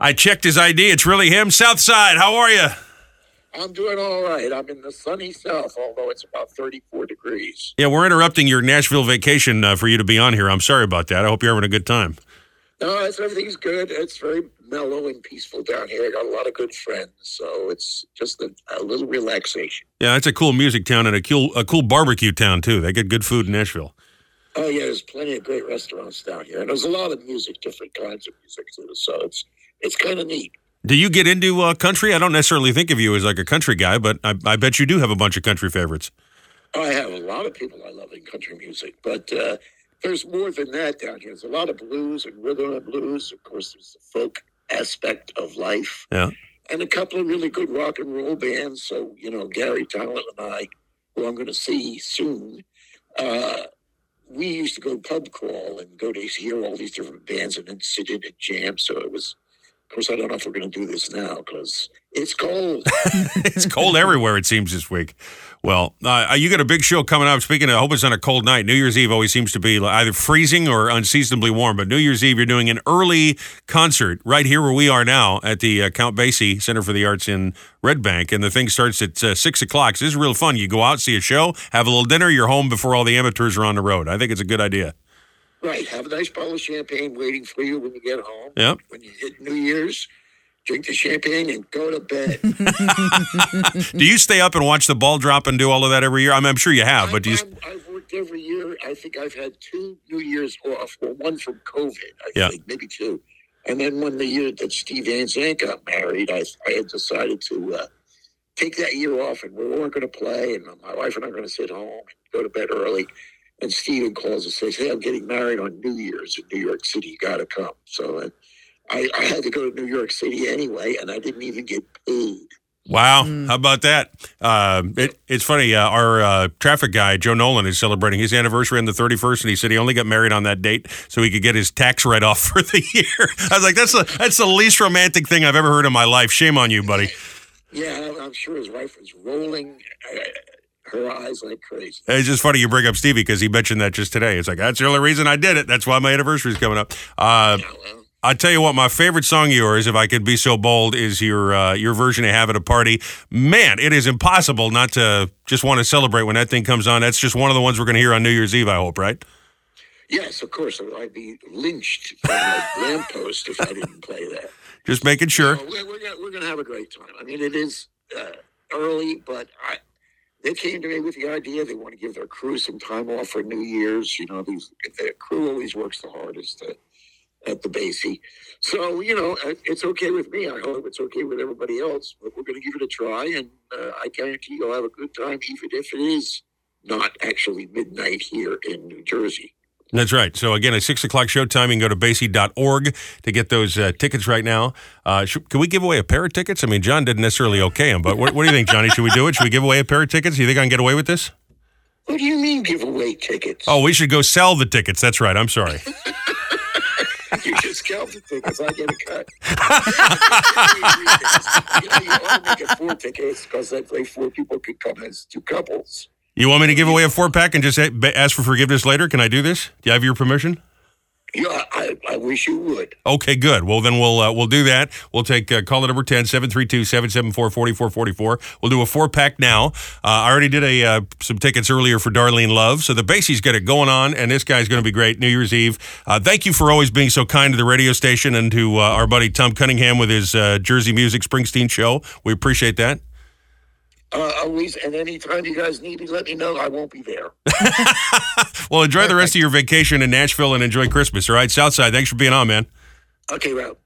I checked his ID. It's really him. Southside, how are you? I'm doing all right. I'm in the sunny south, although it's about 34 degrees. Yeah, we're interrupting your Nashville vacation uh, for you to be on here. I'm sorry about that. I hope you're having a good time. No, it's, everything's good. It's very mellow and peaceful down here. I got a lot of good friends, so it's just a, a little relaxation. Yeah, it's a cool music town and a cool a cool barbecue town too. They get good food in Nashville. Oh yeah, there's plenty of great restaurants down here, and there's a lot of music, different kinds of music too. So it's it's kind of neat. Do you get into uh, country? I don't necessarily think of you as like a country guy, but I, I bet you do have a bunch of country favorites. I have a lot of people I love in country music, but uh, there's more than that down here. There's a lot of blues and rhythm and blues. Of course, there's the folk aspect of life. Yeah. And a couple of really good rock and roll bands. So, you know, Garry Tallent and I, who I'm going to see soon, uh, we used to go pub crawl and go to hear all these different bands and then sit in and jam. So it was, of course, I don't know if we're going to do this now because it's cold. it's cold everywhere, it seems, this week. Well, uh, you got a big show coming up. Speaking of, I hope it's on a cold night. New Year's Eve always seems to be either freezing or unseasonably warm. But New Year's Eve, you're doing an early concert right here where we are now at the uh, Count Basie Center for the Arts in Red Bank. And the thing starts at uh, 6 o'clock. So this is real fun. You go out, see a show, have a little dinner, you're home before all the amateurs are on the road. I think it's a good idea. Right. Have a nice bottle of champagne waiting for you when you get home. Yep. When you hit New Year's, drink the champagne and go to bed. do you stay up and watch the ball drop and do all of that every year? I mean, I'm sure you have, but do you? i have worked every year. I think I've had two New Year's off. Well, one from COVID, I yeah. think, maybe two. And then when the year that Steve Van Zandt got married, I, I had decided to uh, take that year off, and we weren't going to play, and my wife and I were going to sit home and go to bed early. And Steven calls and says, "Hey, I'm getting married on New Year's in New York City. You got to come." So. Uh, I, I had to go to New York City anyway, and I didn't even get paid. Wow, mm. how about that? Uh, it, it's funny. Uh, our uh, traffic guy, Joe Nolan, is celebrating his anniversary on the 31st, and he said he only got married on that date so he could get his tax write off for the year. I was like, that's the that's the least romantic thing I've ever heard in my life. Shame on you, buddy. Yeah, I'm sure his wife was rolling uh, her eyes like crazy. It's just funny you bring up Stevie because he mentioned that just today. It's like that's the only reason I did it. That's why my anniversary is coming up. Uh, yeah, well, I tell you what, my favorite song of yours, if I could be so bold, is your uh, your version of "Havin' a Party." Man, it is impossible not to just want to celebrate when that thing comes on. That's just one of the ones we're going to hear on New Year's Eve. I hope, right? Yes, of course. I'd be lynched from a lamppost if I didn't play that. Just making sure. So we're, we're, we're going to have a great time. I mean, it is uh, early, but I, they came to me with the idea they want to give their crew some time off for New Year's. You know, these the crew always works the hardest. To, at the Basie. So, you know, it's okay with me. I hope it's okay with everybody else, but we're going to give it a try. And uh, I guarantee you'll have a good time, even if it is not actually midnight here in New Jersey. That's right. So again, a six o'clock showtime. You can go to basie.org to get those uh, tickets right now. Uh, should, can we give away a pair of tickets? I mean, John didn't necessarily okay them, but what, what do you think, Johnny? Should we do it? Should we give away a pair of tickets? Do you think I can get away with this? What do you mean give away tickets? Oh, we should go sell the tickets. That's right. I'm sorry. you just count the tickets. I get a cut. you know, you only it four tickets because that way four people could come as two couples. You want me to give away a four pack and just ask for forgiveness later? Can I do this? Do you have your permission? Yeah, I, I wish you would. Okay, good. Well, then we'll uh, we'll do that. We'll take uh, call it number 10 732 774 4444. We'll do a four pack now. Uh, I already did a uh, some tickets earlier for Darlene Love. So the Basie's got it going on, and this guy's going to be great New Year's Eve. Uh, thank you for always being so kind to the radio station and to uh, our buddy Tom Cunningham with his Jersey Music Springsteen show. We appreciate that. Uh, always, and anytime you guys need me, let me know. I won't be there. well, enjoy the rest of your vacation in Nashville and enjoy Christmas. All right, Southside. Thanks for being on, man. Okay, Rob.